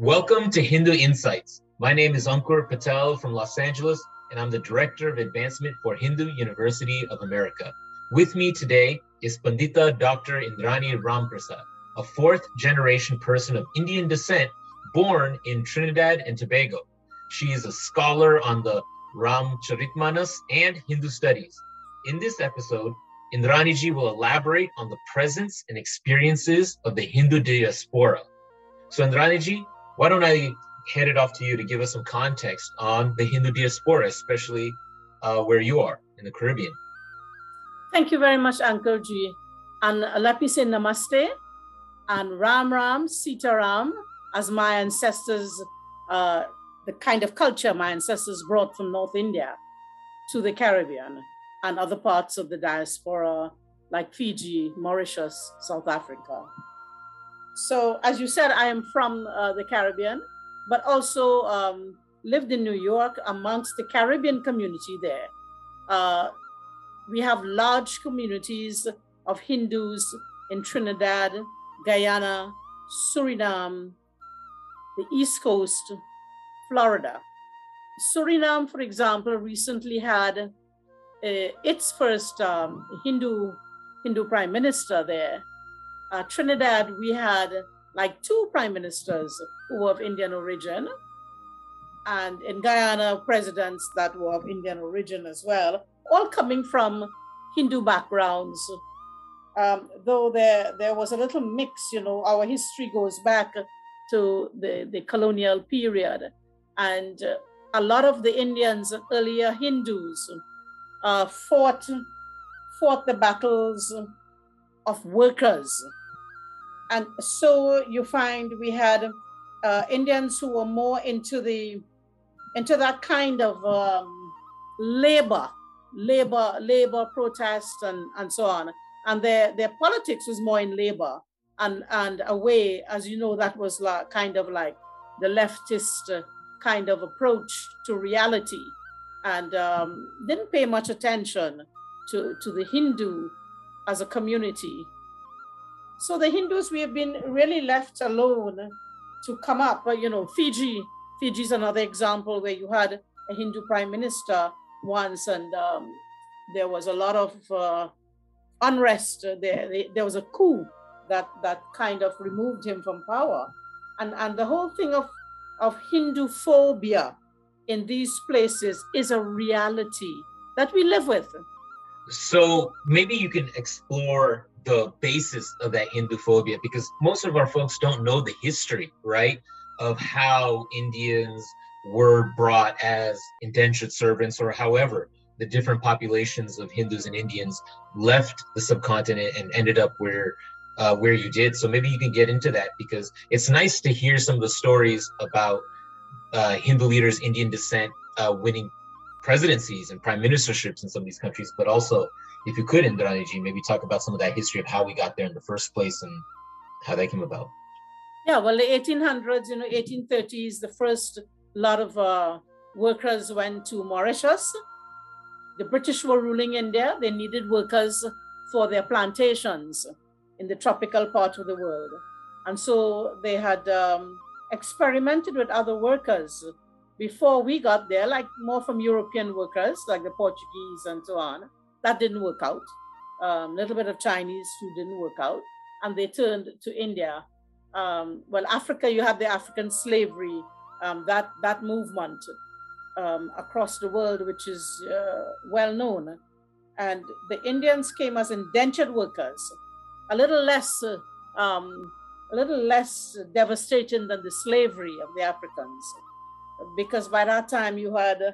Welcome to Hindu Insights. My name is Ankur Patel from Los Angeles, and I'm the Director of Advancement for Hindu University of America. With me today is Pandita Dr. Indrani Rampersad, a fourth generation person of Indian descent born in Trinidad and Tobago. She is a scholar on the Ramcharitmanas and Hindu studies. In this episode, Indraniji will elaborate on the presence and experiences of the Hindu diaspora. So, Indraniji, why don't I hand it off to you to give us some context on the Hindu diaspora, especially uh, where you are in the Caribbean? Thank you very much, Ankurji. And let me say namaste and Ram Ram, Sita Ram, as my ancestors, uh, the kind of culture my ancestors brought from North India to the Caribbean and other parts of the diaspora like Fiji, Mauritius, South Africa. So, as you said, I am from uh, the Caribbean, but also um, lived in New York amongst the Caribbean community there. Uh, we have large communities of Hindus in Trinidad, Guyana, Suriname, the East Coast, Florida. Suriname, for example, recently had uh, its first um, Hindu Hindu prime minister there. Uh, Trinidad, we had like two prime ministers who were of Indian origin, and in Guyana, presidents that were of Indian origin as well, all coming from Hindu backgrounds. Um, though there there was a little mix, you know, our history goes back to the, the colonial period. And uh, a lot of the Indians, earlier Hindus, uh, fought, fought the battles of workers. And so you find we had uh, Indians who were more into the into that kind of um, labor, labor, labor protest and, and so on. And their, their politics was more in labor and and away as you know that was like, kind of like the leftist uh, kind of approach to reality and um, didn't pay much attention to, to the hindu as a community so the hindus we have been really left alone to come up but you know fiji fiji is another example where you had a hindu prime minister once and um, there was a lot of uh, unrest there there was a coup that that kind of removed him from power. And and the whole thing of of Hindu phobia in these places is a reality that we live with. So maybe you can explore the basis of that Hindu phobia because most of our folks don't know the history, right? Of how Indians were brought as indentured servants or however the different populations of Hindus and Indians left the subcontinent and ended up where uh, where you did. So maybe you can get into that because it's nice to hear some of the stories about uh, Hindu leaders, Indian descent, uh, winning presidencies and prime ministerships in some of these countries. But also, if you could, Indraniji, maybe talk about some of that history of how we got there in the first place and how that came about. Yeah, well, the 1800s, you know, 1830s, the first lot of uh, workers went to Mauritius. The British were ruling India. They needed workers for their plantations in the tropical part of the world. And so they had um, experimented with other workers before we got there, like more from European workers, like the Portuguese and so on. That didn't work out. A um, little bit of Chinese who didn't work out. And they turned to India. Um, well, Africa, you have the African slavery, um, that, that movement um, across the world, which is uh, well known. And the Indians came as indentured workers a little less um, a little less devastating than the slavery of the Africans, because by that time you had uh,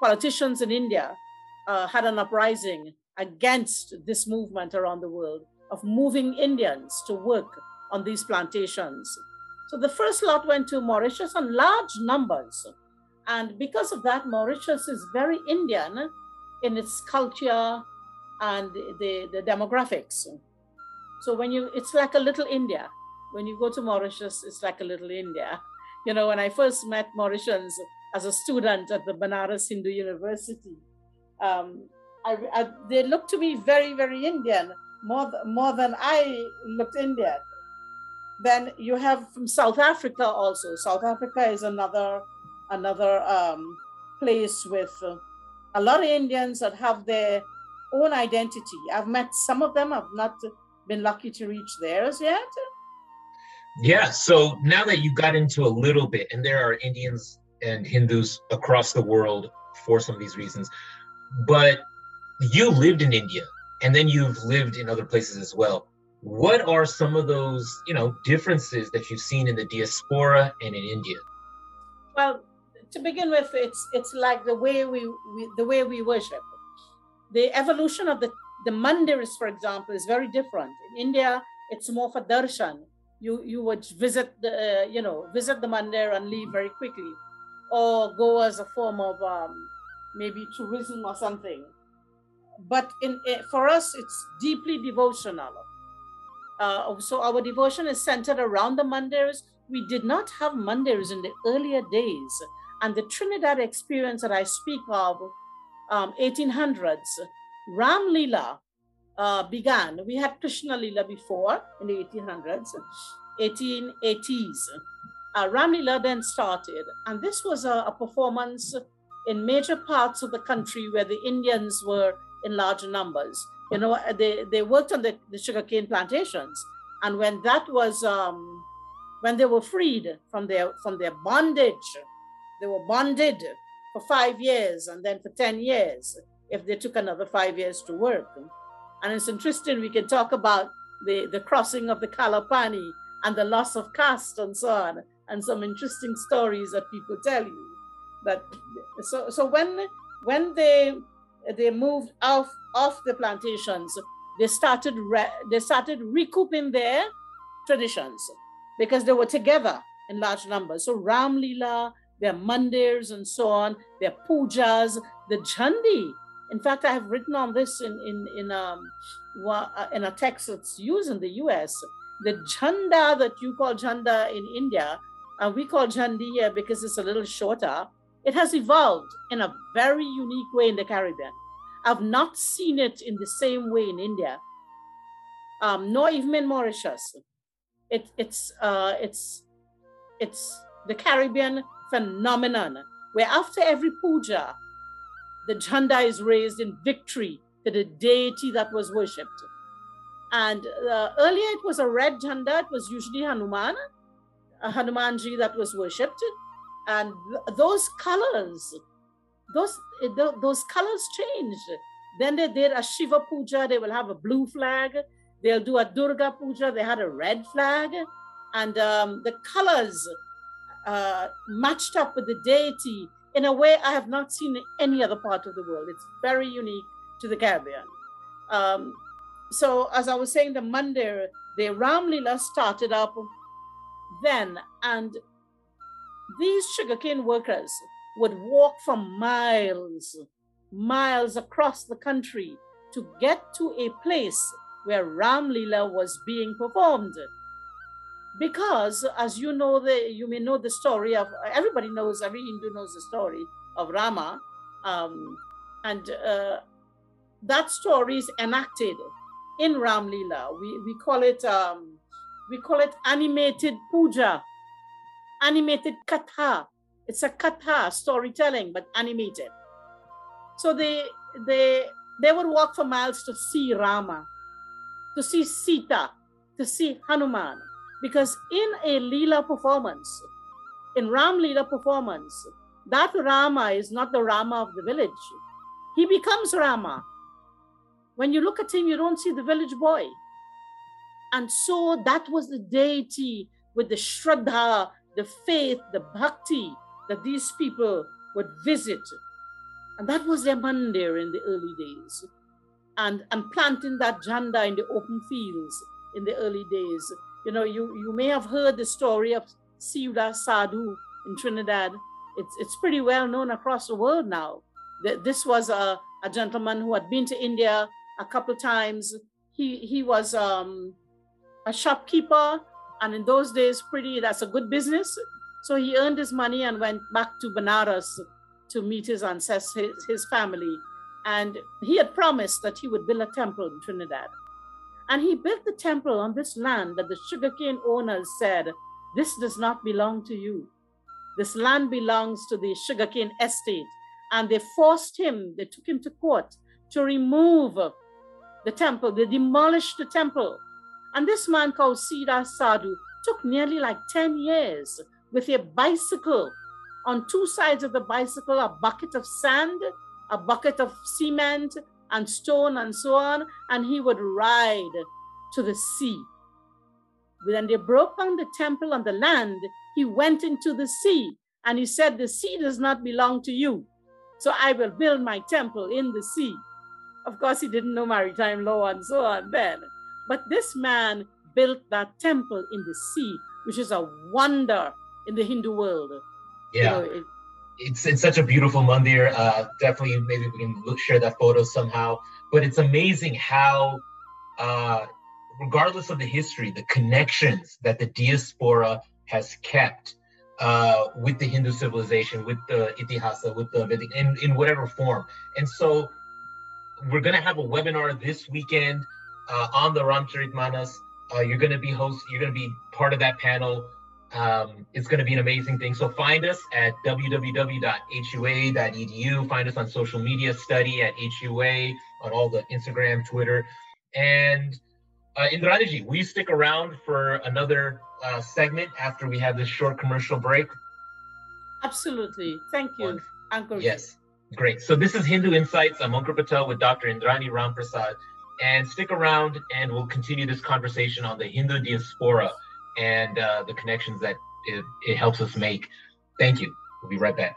politicians in India uh, had an uprising against this movement around the world of moving Indians to work on these plantations. So the first lot went to Mauritius in large numbers. And because of that, Mauritius is very Indian in its culture and the, the demographics. So when you, it's like a little India. When you go to Mauritius, it's like a little India. You know, when I first met Mauritians as a student at the Banaras Hindu University, um, I, I, they looked to me very, very Indian, more, more than I looked Indian. then you have from South Africa also. South Africa is another another um, place with uh, a lot of Indians that have their own identity. I've met some of them. I've not been lucky to reach theirs yet. Yeah. So now that you got into a little bit, and there are Indians and Hindus across the world for some of these reasons, but you lived in India and then you've lived in other places as well. What are some of those, you know, differences that you've seen in the diaspora and in India? Well, to begin with, it's it's like the way we, we the way we worship. The evolution of the the mandirs, for example, is very different. In India, it's more for darshan. You you would visit the uh, you know visit the mandir and leave very quickly, or go as a form of um, maybe tourism or something. But in eh, for us, it's deeply devotional. Uh, so our devotion is centered around the mandirs. We did not have mandirs in the earlier days, and the Trinidad experience that I speak of, um, 1800s, Ram Lila uh, began. We had Krishna Lila before in the 1800s, 1880s. Uh, Ram Lila then started, and this was a, a performance in major parts of the country where the Indians were in larger numbers. You know, they, they worked on the, the sugarcane plantations. And when that was, um, when they were freed from their, from their bondage, they were bonded for five years and then for 10 years if they took another five years to work. And it's interesting, we can talk about the, the crossing of the Kalapani and the loss of caste and so on, and some interesting stories that people tell you. But so so when when they they moved off off the plantations, they started re- they started recouping their traditions because they were together in large numbers. So Ram Lila, their mandirs and so on, their pujas, the Jhandi. In fact, I have written on this in in in um uh, in a text that's used in the U.S. The Jhanda that you call Jhanda in India, and we call Jhandi here because it's a little shorter it has evolved in a very unique way in the Caribbean. I've not seen it in the same way in India, um, nor even in Mauritius. It, it's, uh, it's, it's the Caribbean phenomenon where after every puja, the jhanda is raised in victory to the deity that was worshipped. And uh, earlier it was a red jhanda, it was usually Hanuman, Hanumanji that was worshipped. And those colors those those colors changed then they did a shiva puja they will have a blue flag. They'll do a durga puja they had a red flag. And um, the colors uh, matched up with the deity in a way i have not seen in any other part of the world it's very unique to the caribbean um, so as i was saying the mandir the ram lila started up then and these sugarcane workers would walk for miles, miles across the country to get to a place where Ram Lila was being performed. Because, as you know, the, you may know the story of everybody knows, every Hindu knows the story of Rama, um, and uh, that story is enacted in Ram Lila. We we call it um, we call it animated puja animated katha. It's a katha storytelling, but animated. So they they they would walk for miles to see Rama, to see Sita, to see Hanuman, because in a Leela performance, in Ram Leela performance, that Rama is not the Rama of the village. He becomes Rama. When you look at him, you don't see the village boy. And so that was the deity with the Shraddha, the faith, the bhakti that these people would visit. And that was their mandir in the early days. And, and planting that jhanda in the open fields in the early days. You know, you, you may have heard the story of Siewdass Sadhu in Trinidad. It's, it's pretty well known across the world now. This was a, a gentleman who had been to India a couple times. He, he was um, a shopkeeper and in those days, pretty that's a good business. So he earned his money and went back to Benares to meet his ancestors, his, his family. And he had promised that he would build a temple in Trinidad. And he built the temple on this land that the sugarcane owners said, This does not belong to you. This land belongs to the sugarcane estate. And they forced him, they took him to court to remove the temple. They demolished the temple. And this man called Siewdass Sadhu took nearly like 10 years with a bicycle. On two sides of the bicycle, a bucket of sand, a bucket of cement, and stone and so on, and he would ride to the sea. When they broke down the temple on the land, he went into the sea and he said, The sea does not belong to you. So I will build my temple in the sea. Of course, he didn't know maritime law and so on then. But this man built that temple in the sea, which is a wonder in the Hindu world. Yeah. You know, it, it's it's such a beautiful mandir. Uh, definitely, maybe we can share that photo somehow. But it's amazing how, uh, regardless of the history, the connections that the diaspora has kept uh, with the Hindu civilization, with the Itihasa, with the Vedic, in, in whatever form. And so we're going to have a webinar this weekend uh, on the Ramcharitmanas. Uh, you're going to be host. You're going to be part of that panel. Um, it's going to be an amazing thing. So find us at www.hua.edu. Find us on social media, study at HUA on all the Instagram, Twitter, and uh, Indraniji, will you stick around for another uh, segment after we have this short commercial break? Absolutely. Thank you, Ankur. Yes, great. So this is Hindu Insights. I'm Ankur Patel with Dr. Indrani Rampersad. And stick around and we'll continue this conversation on the Hindu diaspora and uh, the connections that it, it helps us make. Thank you. We'll be right back.